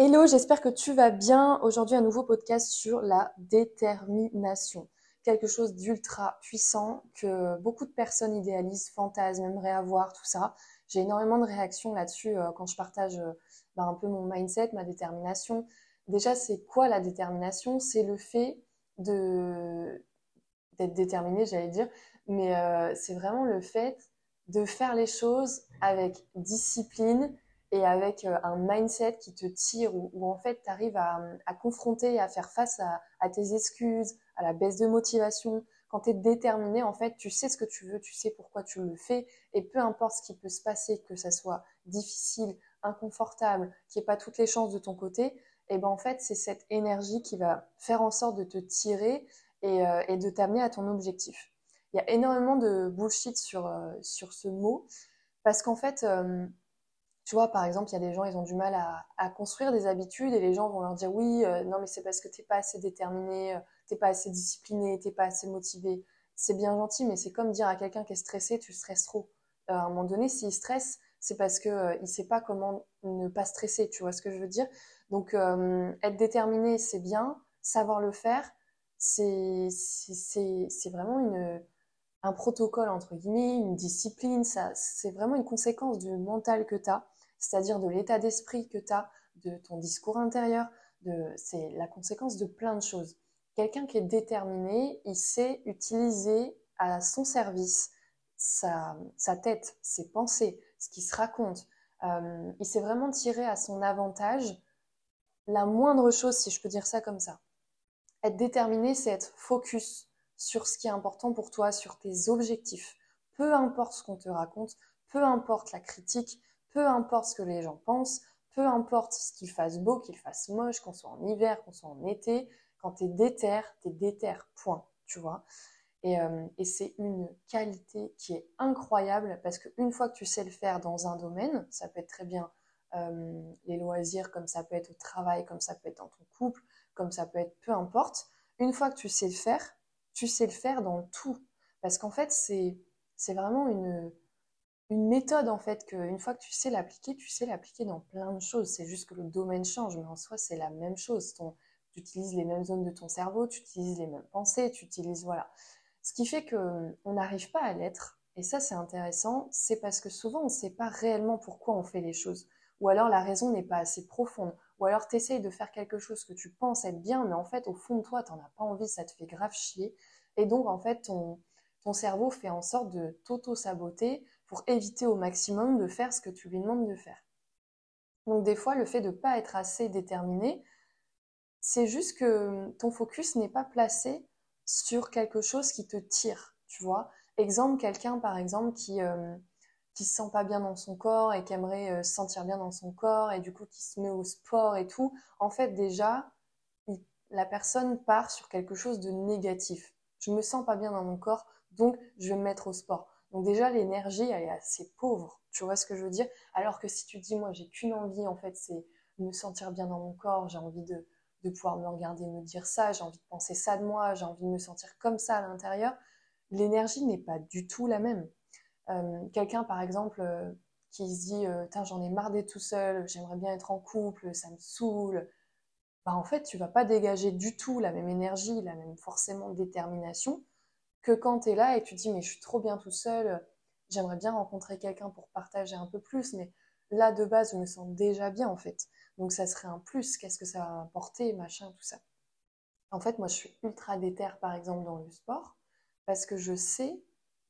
Hello, j'espère que tu vas bien. Aujourd'hui, un nouveau podcast sur la détermination. Quelque chose d'ultra puissant que beaucoup de personnes idéalisent, fantasment, aimeraient avoir, tout ça. J'ai énormément de réactions là-dessus euh, quand je partage euh, bah, un peu mon mindset, ma détermination. Déjà, c'est quoi la détermination? C'est le fait de d'être déterminé, j'allais dire, mais euh, c'est vraiment le fait de faire les choses avec discipline et avec euh, un mindset qui te tire, où, en fait tu arrives à, à, confronter, à faire face à, à, tes excuses, à la baisse de motivation. Quand tu es déterminé, en fait, tu sais ce que tu veux, tu sais pourquoi tu le fais, et peu importe ce qui peut se passer, que ça soit difficile, inconfortable, qu'il n'y ait pas toutes les chances de ton côté, et ben en fait, c'est cette énergie qui va faire en sorte de te tirer et, euh, et de t'amener à ton objectif. Il y a énormément de bullshit sur, euh, sur ce mot, parce qu'en fait, euh, tu vois, par exemple, il y a des gens, ils ont du mal à, construire des habitudes et les gens vont leur dire oui, euh, non, mais c'est parce que t'es pas assez déterminé, euh, t'es pas assez discipliné, t'es pas assez motivé. C'est bien gentil, mais c'est comme dire à quelqu'un qui est stressé, tu stresses trop. Euh, à un moment donné, s'il stresse, c'est parce que il sait pas comment ne pas stresser. Tu vois ce que je veux dire? Donc, être déterminé, c'est bien. Savoir le faire, c'est vraiment une un protocole, entre guillemets, une discipline, c'est vraiment une conséquence du mental que tu as, c'est-à-dire de l'état d'esprit que tu as, de ton discours intérieur, c'est la conséquence de plein de choses. Quelqu'un qui est déterminé, il sait utiliser à son service sa, tête, ses pensées, ce qui se raconte. Euh, il sait vraiment tirer à son avantage la moindre chose, si je peux dire ça comme ça. Être déterminé, c'est être focus sur ce qui est important pour toi, sur tes objectifs. Peu importe ce qu'on te raconte, peu importe la critique, peu importe ce que les gens pensent, peu importe ce qu'il fasse beau, qu'il fasse moche, qu'on soit en hiver, qu'on soit en été, quand t'es déter, t'es déter, point, tu vois. Et, euh, et c'est une qualité qui est incroyable parce qu'une fois que tu sais le faire dans un domaine, ça peut être très bien euh, les loisirs, comme ça peut être au travail, comme ça peut être dans ton couple, comme ça peut être peu importe, une fois que tu sais le faire, tu sais le faire dans tout. Parce qu'en fait, c'est vraiment une, une méthode, en fait, qu'une fois que tu sais l'appliquer, tu sais l'appliquer dans plein de choses. C'est juste que le domaine change, mais en soi, c'est la même chose. Ton, tu utilises les mêmes zones de ton cerveau, tu utilises les mêmes pensées, tu utilises, voilà. Ce qui fait qu'on n'arrive pas à l'être, et ça, c'est intéressant, c'est parce que souvent, on ne sait pas réellement pourquoi on fait les choses. Ou alors, la raison n'est pas assez profonde. Ou alors, tu essayes de faire quelque chose que tu penses être bien, mais en fait, au fond de toi, tu n'en as pas envie, ça te fait grave chier. Et donc, en fait, ton, ton cerveau fait en sorte de t'auto-saboter pour éviter au maximum de faire ce que tu lui demandes de faire. Donc, des fois, le fait de ne pas être assez déterminé, c'est juste que ton focus n'est pas placé sur quelque chose qui te tire, tu vois. Exemple, quelqu'un, par exemple, qui, euh, se sent pas bien dans son corps et qui aimerait euh, se sentir bien dans son corps et du coup qui se met au sport et tout. En fait, déjà, la personne part sur quelque chose de négatif je me sens pas bien dans mon corps, donc je vais me mettre au sport. Donc déjà l'énergie elle est assez pauvre, tu vois ce que je veux dire? Alors que si tu dis moi j'ai qu'une envie en fait c'est me sentir bien dans mon corps, j'ai envie de, de pouvoir me regarder me dire ça, j'ai envie de penser ça de moi, j'ai envie de me sentir comme ça à l'intérieur, l'énergie n'est pas du tout la même. Euh, Quelqu'un par exemple euh, qui se dit euh, j'en ai marre d'être tout seul, j'aimerais bien être en couple, ça me saoule, bah, en fait, tu vas pas dégager du tout la même énergie, la même forcément détermination quand tu es là et tu dis mais je suis trop bien tout seul, j'aimerais bien rencontrer quelqu'un pour partager un peu plus, mais là de base je me sens déjà bien en fait. Donc ça serait un plus, qu'est-ce que ça va apporter, machin, tout ça. En fait, moi je suis ultra déter par exemple dans le sport parce que je sais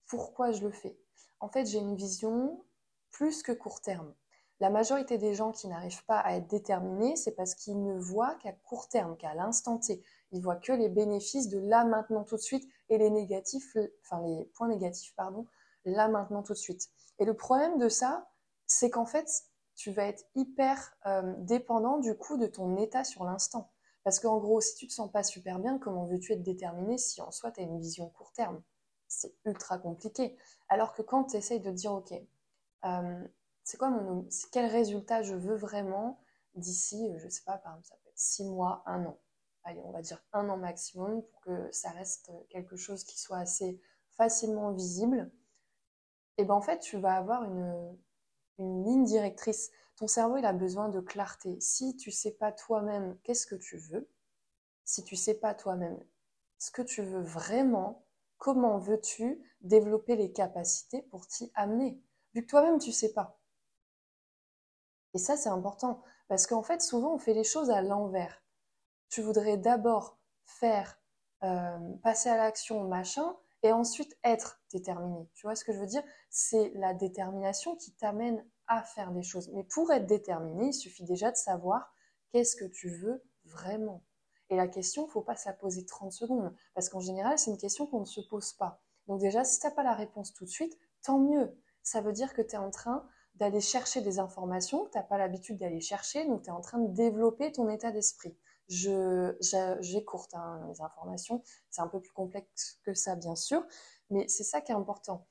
pourquoi je le fais. En fait, j'ai une vision plus que court terme. La majorité des gens qui n'arrivent pas à être déterminés, c'est parce qu'ils ne voient qu'à court terme, qu'à l'instant T. Ils voient que les bénéfices de là, maintenant, tout de suite, et les négatifs, les points négatifs, pardon, là, maintenant, tout de suite. Et le problème de ça, c'est qu'en fait, tu vas être hyper euh, dépendant du coup de ton état sur l'instant. Parce qu'en gros, si tu te sens pas super bien, comment veux-tu être déterminé si en soi tu as une vision court terme? C'est ultra compliqué. Alors que quand tu essayes de dire, ok, euh, c'est quoi mon quel résultat je veux vraiment d'ici, euh, je sais pas, par exemple, ça peut être six mois, un an? On va dire un an maximum pour que ça reste quelque chose qui soit assez facilement visible. Et ben en fait, tu vas avoir une, une ligne directrice. ton cerveau, il a besoin de clarté. Si tu sais pas toi-même qu'est-ce que tu veux, si tu sais pas toi-même ce que tu veux vraiment, comment veux-tu développer les capacités pour t'y amener? Vu que toi-même, tu sais pas. Et ça, c'est important. Parce qu'en fait, souvent, on fait les choses à l'envers. Tu voudrais d'abord faire, euh, passer à l'action, machin, et ensuite être déterminé. Tu vois ce que je veux dire? C'est la détermination qui t'amène à faire des choses. Mais pour être déterminé, il suffit déjà de savoir qu'est-ce que tu veux vraiment. Et la question, il ne faut pas se la poser 30 secondes, parce qu'en général, c'est une question qu'on ne se pose pas. Donc déjà, si tu n'as pas la réponse tout de suite, tant mieux. Ça veut dire que tu es en train d'aller chercher des informations que tu n'as pas l'habitude d'aller chercher, donc tu es en train de développer ton état d'esprit. J'écourte hein, les informations, c'est un peu plus complexe que ça, bien sûr, mais c'est ça qui est important.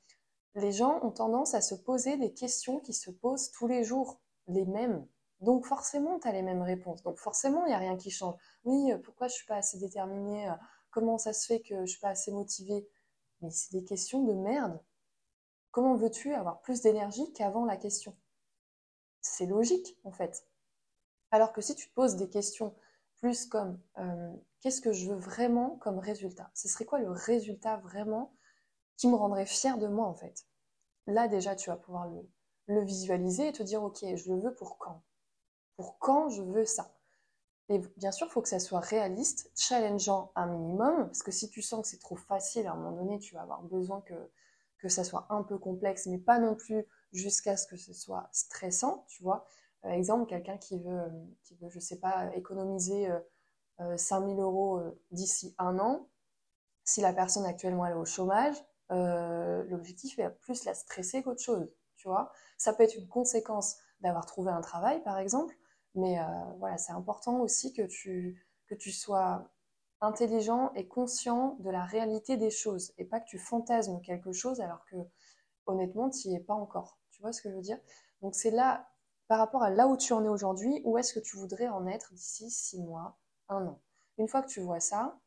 Les gens ont tendance à se poser des questions qui se posent tous les jours, les mêmes. Donc forcément, tu as les mêmes réponses. Donc forcément, il n'y a rien qui change. Oui, euh, pourquoi je suis pas assez déterminée euh, Comment ça se fait que je suis pas assez motivée? Mais c'est des questions de merde. Comment veux-tu avoir plus d'énergie qu'avant la question? C'est logique, en fait. Alors que si tu te poses des questions plus comme euh, qu'est-ce que je veux vraiment comme résultat? Ce serait quoi le résultat vraiment qui me rendrait fier de moi, en fait? Là, déjà, tu vas pouvoir le, visualiser et te dire, ok, je le veux pour quand? Pour quand je veux ça? Et bien sûr, il faut que ça soit réaliste, challengeant un minimum, parce que si tu sens que c'est trop facile, à un moment donné, tu vas avoir besoin que, que ça soit un peu complexe, mais pas non plus jusqu'à ce que ce soit stressant, tu vois. Exemple, quelqu'un qui veut, qui veut, je sais pas, économiser euh, 5000 euh, euros euh, d'ici un an, si la personne actuellement est au chômage, euh, l'objectif est plus la stresser qu'autre chose, tu vois. Ça peut être une conséquence d'avoir trouvé un travail, par exemple, mais euh, voilà, c'est important aussi que tu, que tu sois intelligent et conscient de la réalité des choses et pas que tu fantasmes quelque chose alors que honnêtement, tu n'y es pas encore. Tu vois ce que je veux dire? Donc c'est là, par rapport à là où tu en es aujourd'hui, où est-ce que tu voudrais en être d'ici six mois, un an? Une fois que tu vois ça,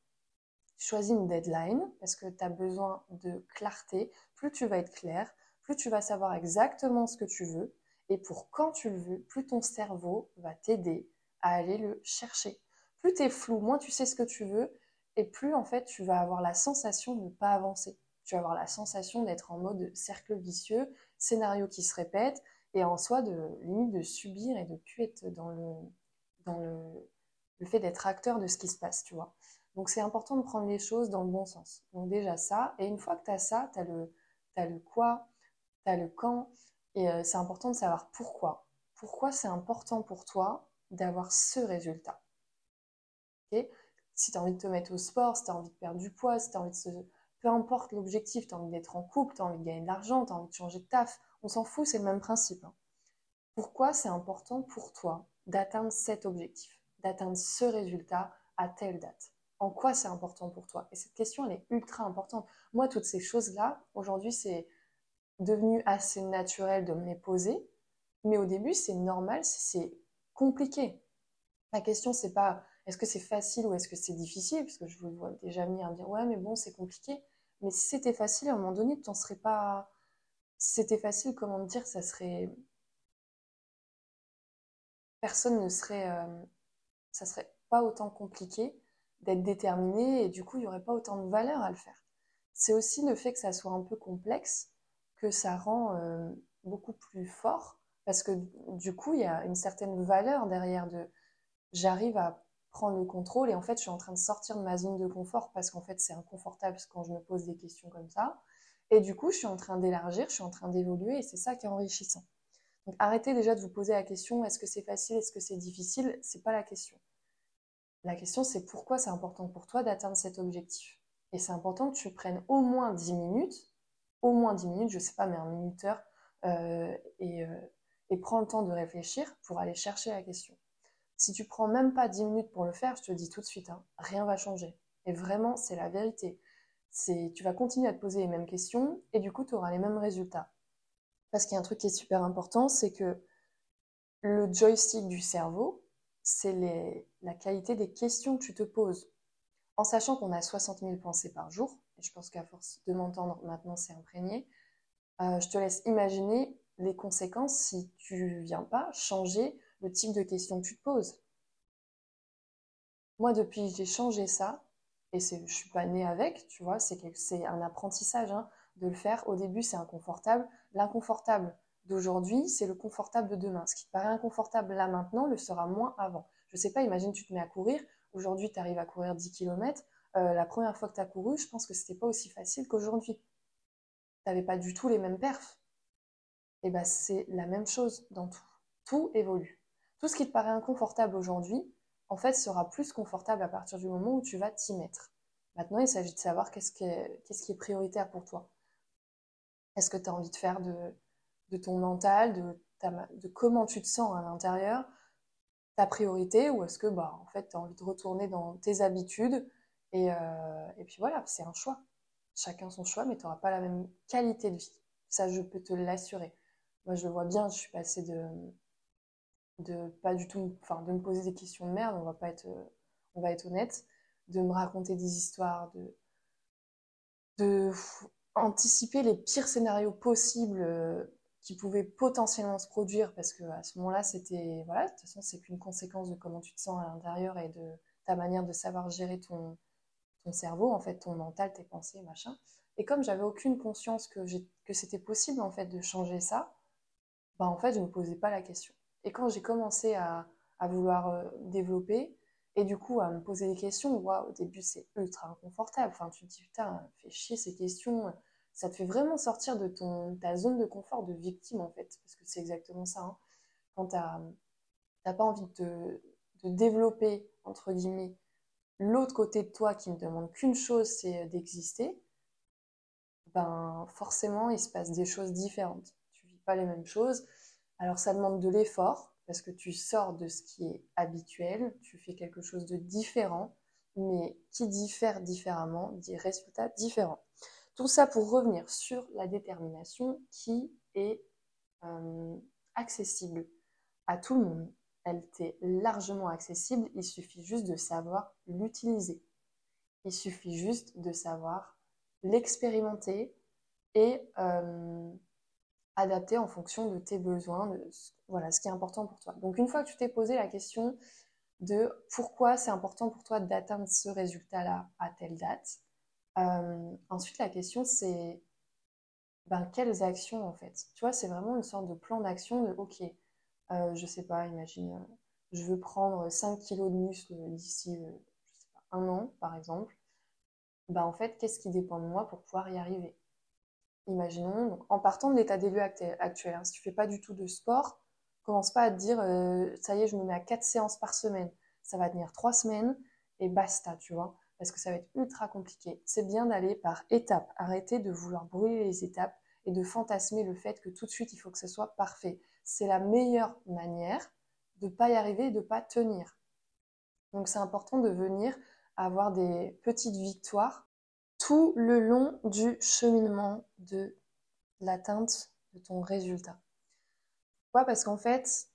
choisis une deadline parce que tu as besoin de clarté. Plus tu vas être clair, plus tu vas savoir exactement ce que tu veux et pour quand tu le veux, plus ton cerveau va t'aider à aller le chercher. Plus tu es flou, moins tu sais ce que tu veux, et plus en fait tu vas avoir la sensation de ne pas avancer. Tu vas avoir la sensation d'être en mode cercle vicieux, scénario qui se répète, et en soi de limite de subir et de plus être dans le, dans le, le fait d'être acteur de ce qui se passe, tu vois. Donc c'est important de prendre les choses dans le bon sens. Donc déjà ça, et une fois que tu as ça, tu as le, le quoi, tu as le quand, et euh, c'est important de savoir pourquoi. Pourquoi c'est important pour toi d'avoir ce résultat? si tu as envie de te mettre au sport, si tu as envie de perdre du poids, si tu as envie de se... Peu importe l'objectif, tu as envie d'être en couple, tu as envie de gagner de l'argent, tu as envie de changer de taf, on s'en fout, c'est le même principe. Hein. Pourquoi c'est important pour toi d'atteindre cet objectif, d'atteindre ce résultat à telle date? En quoi c'est important pour toi? Et cette question, elle est ultra importante. Moi, toutes ces choses-là, aujourd'hui, c'est devenu assez naturel de me les poser. Mais au début, c'est normal, c'est compliqué. La question, c'est pas est-ce que c'est facile ou est-ce que c'est difficile, parce que je vous vois déjà venir dire ouais, mais bon, c'est compliqué. Mais si c'était facile, à un moment donné, tu n'en serais pas. C'était facile, comment dire, ça serait. Personne ne serait. Euh, ça serait pas autant compliqué d'être déterminé et du coup, il n'y aurait pas autant de valeur à le faire. C'est aussi le fait que ça soit un peu complexe que ça rend euh, beaucoup plus fort parce que du coup, il y a une certaine valeur derrière de j'arrive à prendre le contrôle et en fait, je suis en train de sortir de ma zone de confort parce qu'en fait, c'est inconfortable quand je me pose des questions comme ça. Et du coup, je suis en train d'élargir, je suis en train d'évoluer et c'est ça qui est enrichissant. Donc arrêtez déjà de vous poser la question est-ce que c'est facile, est-ce que c'est difficile? C'est pas la question. La question, c'est pourquoi c'est important pour toi d'atteindre cet objectif? Et c'est important que tu prennes au moins 10 minutes au moins 10 minutes, je sais pas, mais un minuteur, euh, et, euh, et prends le temps de réfléchir pour aller chercher la question. Si tu prends même pas 10 minutes pour le faire, je te dis tout de suite, hein, rien va changer. Et vraiment, c'est la vérité. Tu vas continuer à te poser les mêmes questions et du coup, tu auras les mêmes résultats. Parce qu'il y a un truc qui est super important, c'est que le joystick du cerveau, c'est la qualité des questions que tu te poses. En sachant qu'on a 60 000 pensées par jour, je pense qu'à force de m'entendre maintenant, c'est imprégné. Euh, je te laisse imaginer les conséquences si tu viens pas changer le type de questions que tu te poses. Moi, depuis j'ai changé ça, et je suis pas née avec, tu vois, c'est un apprentissage hein, de le faire. Au début, c'est inconfortable. L'inconfortable d'aujourd'hui, c'est le confortable de demain. Ce qui te paraît inconfortable là maintenant le sera moins avant. Je sais pas, imagine tu te mets à courir. Aujourd'hui, tu arrives à courir 10 km. Euh, la première fois que tu as couru, je pense que c'était pas aussi facile qu'aujourd'hui. Tu n'avais pas du tout les mêmes perfs. Et eh ben c'est la même chose dans tout. Tout évolue. Tout ce qui te paraît inconfortable aujourd'hui, en fait, sera plus confortable à partir du moment où tu vas t'y mettre. Maintenant, il s'agit de savoir qu'est-ce qui, est, prioritaire pour toi. Est-ce que tu as envie de faire de, ton mental, de, comment tu te sens à l'intérieur, ta priorité, ou est-ce que bah, en fait, tu as envie de retourner dans tes habitudes et, euh, et puis voilà, c'est un choix. Chacun son choix, mais tu n'auras pas la même qualité de vie. Ça, je peux te l'assurer. Moi, je le vois bien, je suis passée de, de pas du tout, enfin, de me poser des questions de merde, on va pas être, euh, on va être honnête, de me raconter des histoires, de, de anticiper les pires scénarios possibles euh, qui pouvaient potentiellement se produire, parce que à ce moment-là, c'était, voilà, de toute façon, c'est qu'une conséquence de comment tu te sens à l'intérieur et de ta manière de savoir gérer ton, ton cerveau, en fait, ton mental, tes pensées, machin. Et comme j'avais aucune conscience que, que c'était possible, en fait, de changer ça, bah, en fait, je ne me posais pas la question. Et quand j'ai commencé à, vouloir euh, développer, et du coup à me poser des questions, waouh, au début c'est ultra inconfortable. Enfin, tu te dis, putain, fais chier ces questions. Ça te fait vraiment sortir de ton, ta zone de confort de victime en fait, parce que c'est exactement ça. Hein. Quand tu n'as pas envie de, de développer, entre guillemets, l'autre côté de toi qui ne demande qu'une chose, c'est d'exister, ben forcément il se passe des choses différentes. Tu vis pas les mêmes choses. Alors ça demande de l'effort parce que tu sors de ce qui est habituel, tu fais quelque chose de différent, mais qui diffère différemment dit résultats différents. Tout ça pour revenir sur la détermination qui est euh, accessible à tout le monde. Elle t'est largement accessible, il suffit juste de savoir l'utiliser. Il suffit juste de savoir l'expérimenter et euh, adapter en fonction de tes besoins, de voilà, ce qui est important pour toi. Donc une fois que tu t'es posé la question de pourquoi c'est important pour toi d'atteindre ce résultat-là à telle date, euh, ensuite la question c'est ben, quelles actions en fait? Tu vois, c'est vraiment une sorte de plan d'action de ok, euh, je sais pas, imagine, euh, je veux prendre 5 kilos de muscle d'ici un an par exemple. Ben, en fait, qu'est-ce qui dépend de moi pour pouvoir y arriver? Imaginons, en partant de l'état des lieux actuel, hein, si tu fais pas du tout de sport, commence pas à te dire euh, ça y est, je me mets à 4 séances par semaine. Ça va tenir 3 semaines et basta, tu vois, parce que ça va être ultra compliqué. C'est bien d'aller par étapes, arrêter de vouloir brûler les étapes et de fantasmer le fait que tout de suite il faut que ce soit parfait. C'est la meilleure manière de ne pas y arriver et de ne pas tenir. Donc c'est important de venir avoir des petites victoires tout le long du cheminement de l'atteinte de ton résultat. Pourquoi? Parce qu'en fait,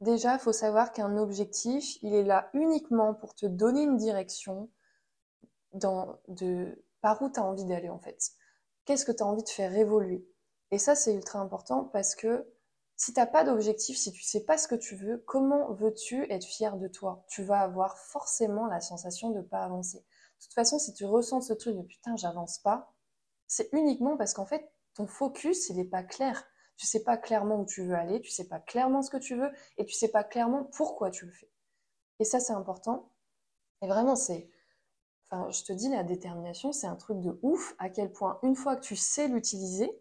déjà, il faut savoir qu'un objectif, il est là uniquement pour te donner une direction de, par où tu as envie d'aller en fait. Qu'est-ce que tu as envie de faire évoluer? Et ça, c'est ultra important parce que si tu n'as pas d'objectif, si tu sais pas ce que tu veux, comment veux-tu être fier de toi? Tu vas avoir forcément la sensation de ne pas avancer. De toute façon, si tu ressens ce truc de putain, j'avance pas, c'est uniquement parce qu'en fait, ton focus, il n'est pas clair. Tu sais pas clairement où tu veux aller, tu sais pas clairement ce que tu veux, et tu sais pas clairement pourquoi tu le fais. Et ça, c'est important. Et vraiment, c'est. Enfin, je te dis, la détermination, c'est un truc de ouf, à quel point, une fois que tu sais l'utiliser,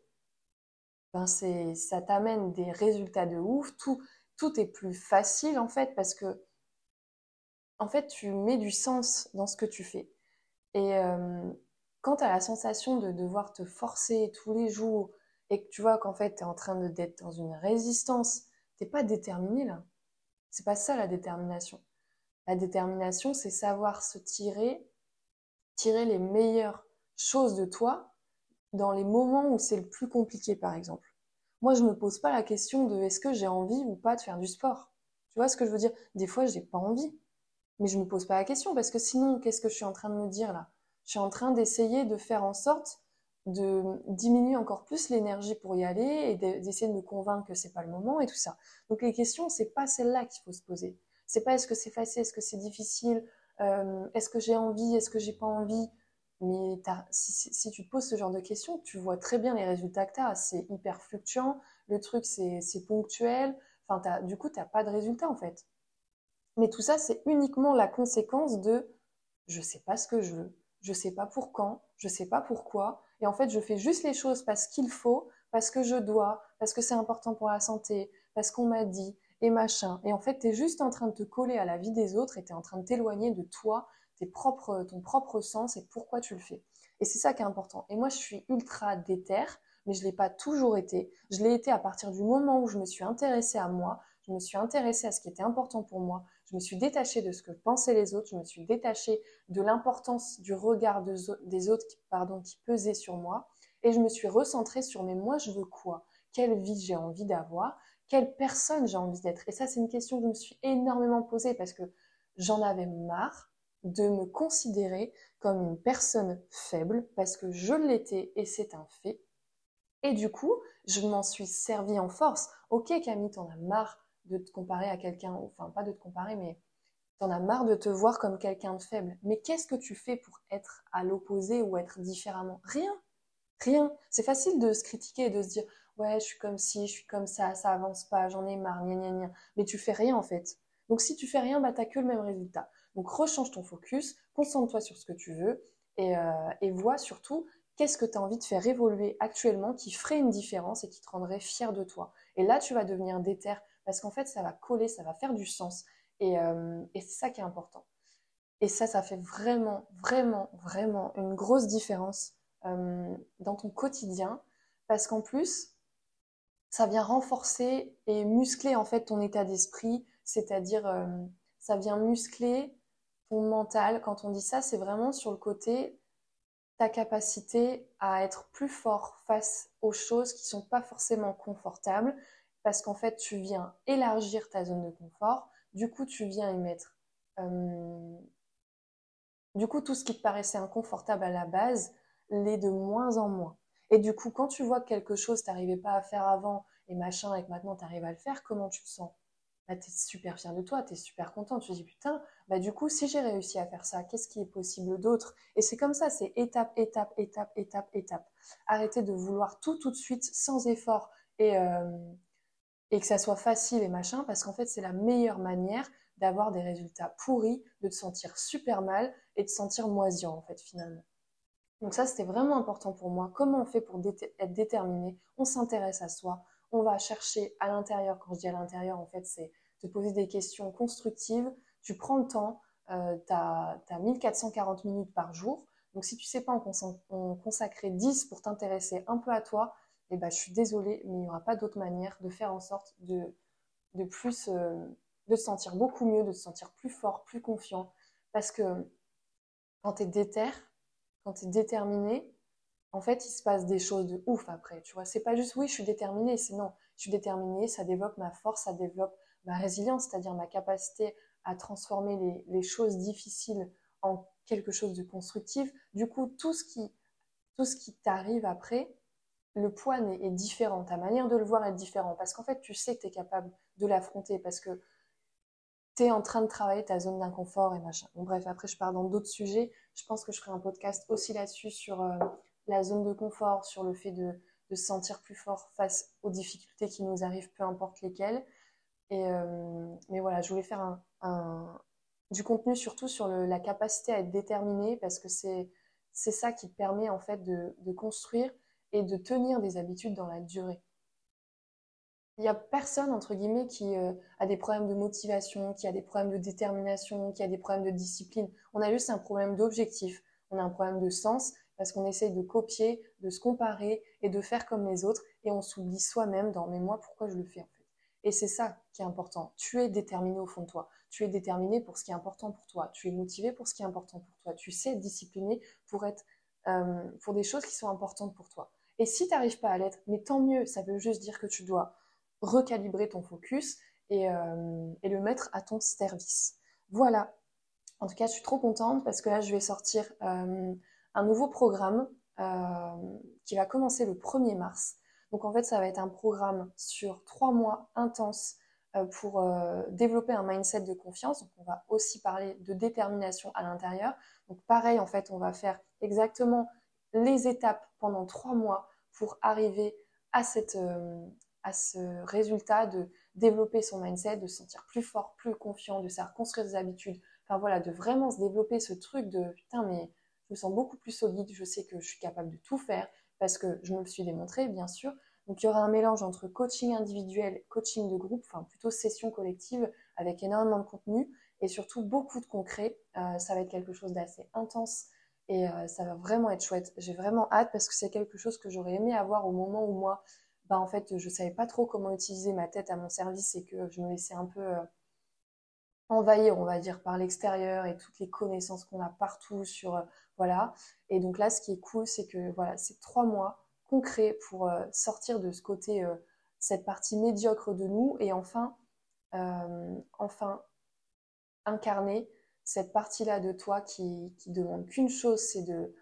ben ça t'amène des résultats de ouf. Tout, tout est plus facile, en fait, parce que, en fait, tu mets du sens dans ce que tu fais. Et euh, quand tu as la sensation de devoir te forcer tous les jours et que tu vois qu'en fait tu es en train d'être dans une résistance, t'es pas déterminé là. C'est pas ça la détermination. La détermination, c'est savoir se tirer, tirer les meilleures choses de toi dans les moments où c'est le plus compliqué, par exemple. Moi, je me pose pas la question de est-ce que j'ai envie ou pas de faire du sport. Tu vois ce que je veux dire? Des fois, j'ai pas envie. Mais je ne me pose pas la question parce que sinon, qu'est-ce que je suis en train de me dire là? Je suis en train d'essayer de faire en sorte de diminuer encore plus l'énergie pour y aller et d'essayer de me convaincre que c'est pas le moment et tout ça. Donc les questions, c'est pas celle-là qu'il faut se poser. C'est pas est-ce que c'est facile, est-ce que c'est difficile, euh, est-ce que j'ai envie, est-ce que j'ai pas envie. Mais si, tu te poses ce genre de questions, tu vois très bien les résultats que tu as. C'est hyper fluctuant, le truc c'est ponctuel. Enfin, du coup, tu n'as pas de résultat en fait. Mais tout ça, c'est uniquement la conséquence de je sais pas ce que je veux, je sais pas pour quand, je sais pas pourquoi, et en fait, je fais juste les choses parce qu'il faut, parce que je dois, parce que c'est important pour la santé, parce qu'on m'a dit, et machin. Et en fait, tu es juste en train de te coller à la vie des autres et tu es en train de t'éloigner de toi, tes propres, ton propre sens et pourquoi tu le fais. Et c'est ça qui est important. Et moi, je suis ultra déter, mais je ne l'ai pas toujours été. Je l'ai été à partir du moment où je me suis intéressée à moi, je me suis intéressée à ce qui était important pour moi, je me suis détachée de ce que pensaient les autres, je me suis détachée de l'importance du regard des autres qui, pardon, qui pesait sur moi, et je me suis recentrée sur mais moi je veux quoi? Quelle vie j'ai envie d'avoir? Quelle personne j'ai envie d'être? Et ça, c'est une question que je me suis énormément posée parce que j'en avais marre de me considérer comme une personne faible parce que je l'étais et c'est un fait. Et du coup, je m'en suis servi en force. Ok, Camille, t'en as marre de te comparer à quelqu'un, enfin pas de te comparer, mais t'en as marre de te voir comme quelqu'un de faible. Mais qu'est-ce que tu fais pour être à l'opposé ou être différemment? Rien. Rien. C'est facile de se critiquer et de se dire ouais, je suis comme ci, je suis comme ça, ça avance pas, j'en ai marre, gna gna gna. Mais tu fais rien en fait. Donc si tu fais rien, bah t'as que le même résultat. Donc rechange ton focus, concentre-toi sur ce que tu veux et, euh, vois surtout qu'est-ce que tu as envie de faire évoluer actuellement qui ferait une différence et qui te rendrait fier de toi. Et là, tu vas devenir déter parce qu'en fait, ça va coller, ça va faire du sens. Et, euh, et c'est ça qui est important. Et ça, ça fait vraiment, vraiment, vraiment une grosse différence euh, dans ton quotidien parce qu'en plus, ça vient renforcer et muscler en fait ton état d'esprit, c'est-à-dire euh, ça vient muscler ton mental. Quand on dit ça, c'est vraiment sur le côté ta capacité à être plus fort face aux choses qui sont pas forcément confortables, parce qu'en fait tu viens élargir ta zone de confort. Du coup, tu viens y mettre. Euh, du coup, tout ce qui te paraissait inconfortable à la base l'est de moins en moins. Et du coup, quand tu vois que quelque chose t'arrivais pas à faire avant et machin, et que maintenant tu arrives à le faire, comment tu te sens? Bah, Tu es super fier de toi, tu es super content. Tu te dis putain, bah du coup, si j'ai réussi à faire ça, qu'est-ce qui est possible d'autre? Et c'est comme ça, c'est étape, étape, étape, étape, étape. Arrêtez de vouloir tout tout de suite, sans effort et, euh, et que ça soit facile et machin, parce qu'en fait, c'est la meilleure manière d'avoir des résultats pourris, de te sentir super mal et de te sentir moisissant en fait finalement. Donc ça, c'était vraiment important pour moi. Comment on fait pour être déterminé? On s'intéresse à soi. On va chercher à l'intérieur. Quand je dis à l'intérieur, en fait, c'est te poser des questions constructives. Tu prends le temps. Euh, tu as, 1440 minutes par jour. Donc si tu ne sais pas en, consacrer 10 pour t'intéresser un peu à toi, eh ben, je suis désolée, mais il n'y aura pas d'autre manière de faire en sorte de, de plus, euh, de te sentir beaucoup mieux, de te sentir plus fort, plus confiant. Parce que quand tu es déter, quand tu es déterminé, en fait, il se passe des choses de ouf après. Tu vois, c'est pas juste oui, je suis déterminée, c'est non, je suis déterminée, ça développe ma force, ça développe ma résilience, c'est-à-dire ma capacité à transformer les, choses difficiles en quelque chose de constructif. Du coup, tout ce qui, tout ce qui t'arrive après, le poids est, différent, ta manière de le voir est différente, parce qu'en fait, tu sais que tu es capable de l'affronter, parce que tu es en train de travailler ta zone d'inconfort et machin. Bon, bref, après, je pars dans d'autres sujets. Je pense que je ferai un podcast aussi là-dessus sur euh, la zone de confort, sur le fait de, se sentir plus fort face aux difficultés qui nous arrivent, peu importe lesquelles. Et, euh, mais voilà, je voulais faire du contenu surtout sur la capacité à être déterminé parce que c'est ça qui permet en fait de construire et de tenir des habitudes dans la durée. Il n'y a personne, entre guillemets, qui euh, a des problèmes de motivation, qui a des problèmes de détermination, qui a des problèmes de discipline. On a juste un problème d'objectif. On a un problème de sens parce qu'on essaye de copier, de se comparer et de faire comme les autres et on s'oublie soi-même dans mais moi pourquoi je le fais en fait? Et c'est ça qui est important. Tu es déterminé au fond de toi. Tu es déterminé pour ce qui est important pour toi. Tu es motivé pour ce qui est important pour toi. Tu sais être discipliné pour être euh, pour des choses qui sont importantes pour toi. Et si tu n'arrives pas à l'être, mais tant mieux, ça veut juste dire que tu dois recalibrer ton focus euh, et, le mettre à ton service. Voilà. En tout cas, je suis trop contente parce que là, je vais sortir euh, un nouveau programme qui va commencer le 1er mars. Donc en fait, ça va être un programme sur trois mois intense pour développer un mindset de confiance. Donc on va aussi parler de détermination à l'intérieur. Donc pareil, en fait, on va faire exactement les étapes pendant trois mois pour arriver à, cette, à ce résultat de développer son mindset, de se sentir plus fort, plus confiant, de savoir construire des habitudes. Enfin voilà, de vraiment se développer ce truc de putain, mais je me sens beaucoup plus solide, je sais que je suis capable de tout faire parce que je me le suis démontré, bien sûr. Donc il y aura un mélange entre coaching individuel, coaching de groupe, enfin plutôt session collective avec énormément de contenu et surtout beaucoup de concret. Euh, ça va être quelque chose d'assez intense et euh, ça va vraiment être chouette. J'ai vraiment hâte parce que c'est quelque chose que j'aurais aimé avoir au moment où moi bah, en fait, je savais pas trop comment utiliser ma tête à mon service et que je me laissais un peu euh, envahir, on va dire, par l'extérieur et toutes les connaissances qu'on a partout sur, euh, voilà. Et donc là, ce qui est cool, c'est que voilà, c'est trois mois concrets pour sortir de ce côté, cette partie médiocre de nous et enfin, enfin incarner cette partie-là de toi qui, demande qu'une chose, c'est de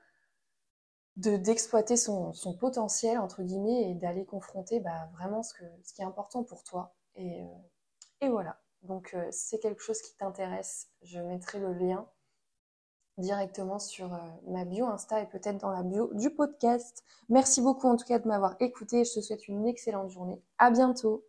d'exploiter son, potentiel, entre guillemets, et d'aller confronter bah, vraiment ce, qui est important pour toi. Et, euh, voilà. Donc, euh, c'est quelque chose qui t'intéresse, je mettrai le lien directement sur euh, ma bio Insta et peut-être dans la bio du podcast. Merci beaucoup en tout cas de m'avoir écouté. Je te souhaite une excellente journée. À bientôt.